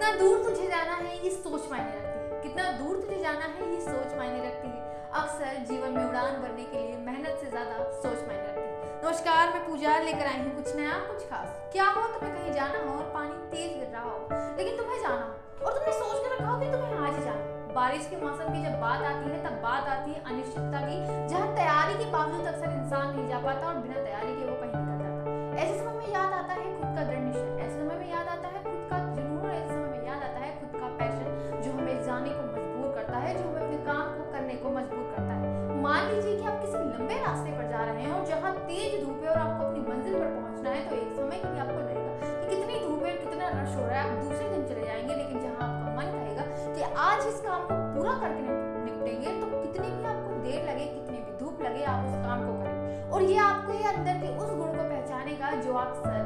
कितना दूर तुझे जाना है ये सोच मायने रखती है। कितना दूर तुझे जाना है ये सोच मायने रखती है। अक्सर जीवन में उड़ान भरने के लिए मेहनत से ज़्यादा सोच मायने रखती है। नमस्कार, मैं पूजा लेकर आई हूँ। कुछ नया, कुछ खास? क्या हो, तुम्हें कहीं जाना हो और पानी तेज गिर रहा हो? लेकिन तुम्हें जाना हो और तुमने सोच कर रखा हो कि तुम्हें आज ही जाना बारिश के मौसम की जब बात आती है, तब बात आती है अनिश्चितता की, जहाँ तैयारी के बावजूद अक्सर इंसान नहीं जा पाता और जा रहे हैं और जहाँ तेज धूप है और आपको अपनी मंजिल पर पहुँचना है तो एक समय के लिए आपको लगेगा कि कितनी धूप है, कितना रश हो रहा है, आप दूसरे दिन चले जाएँगे। लेकिन जहाँ आपका मन कहेगा कि आज इस काम को पूरा करके निपटेंगे तो कितनी भी आपको देर लगे, कितनी भी धूप लगे, आप उस काम को करें। और ये आपको ये अंदर के उस गुण को पहचानेगा जो अक्सर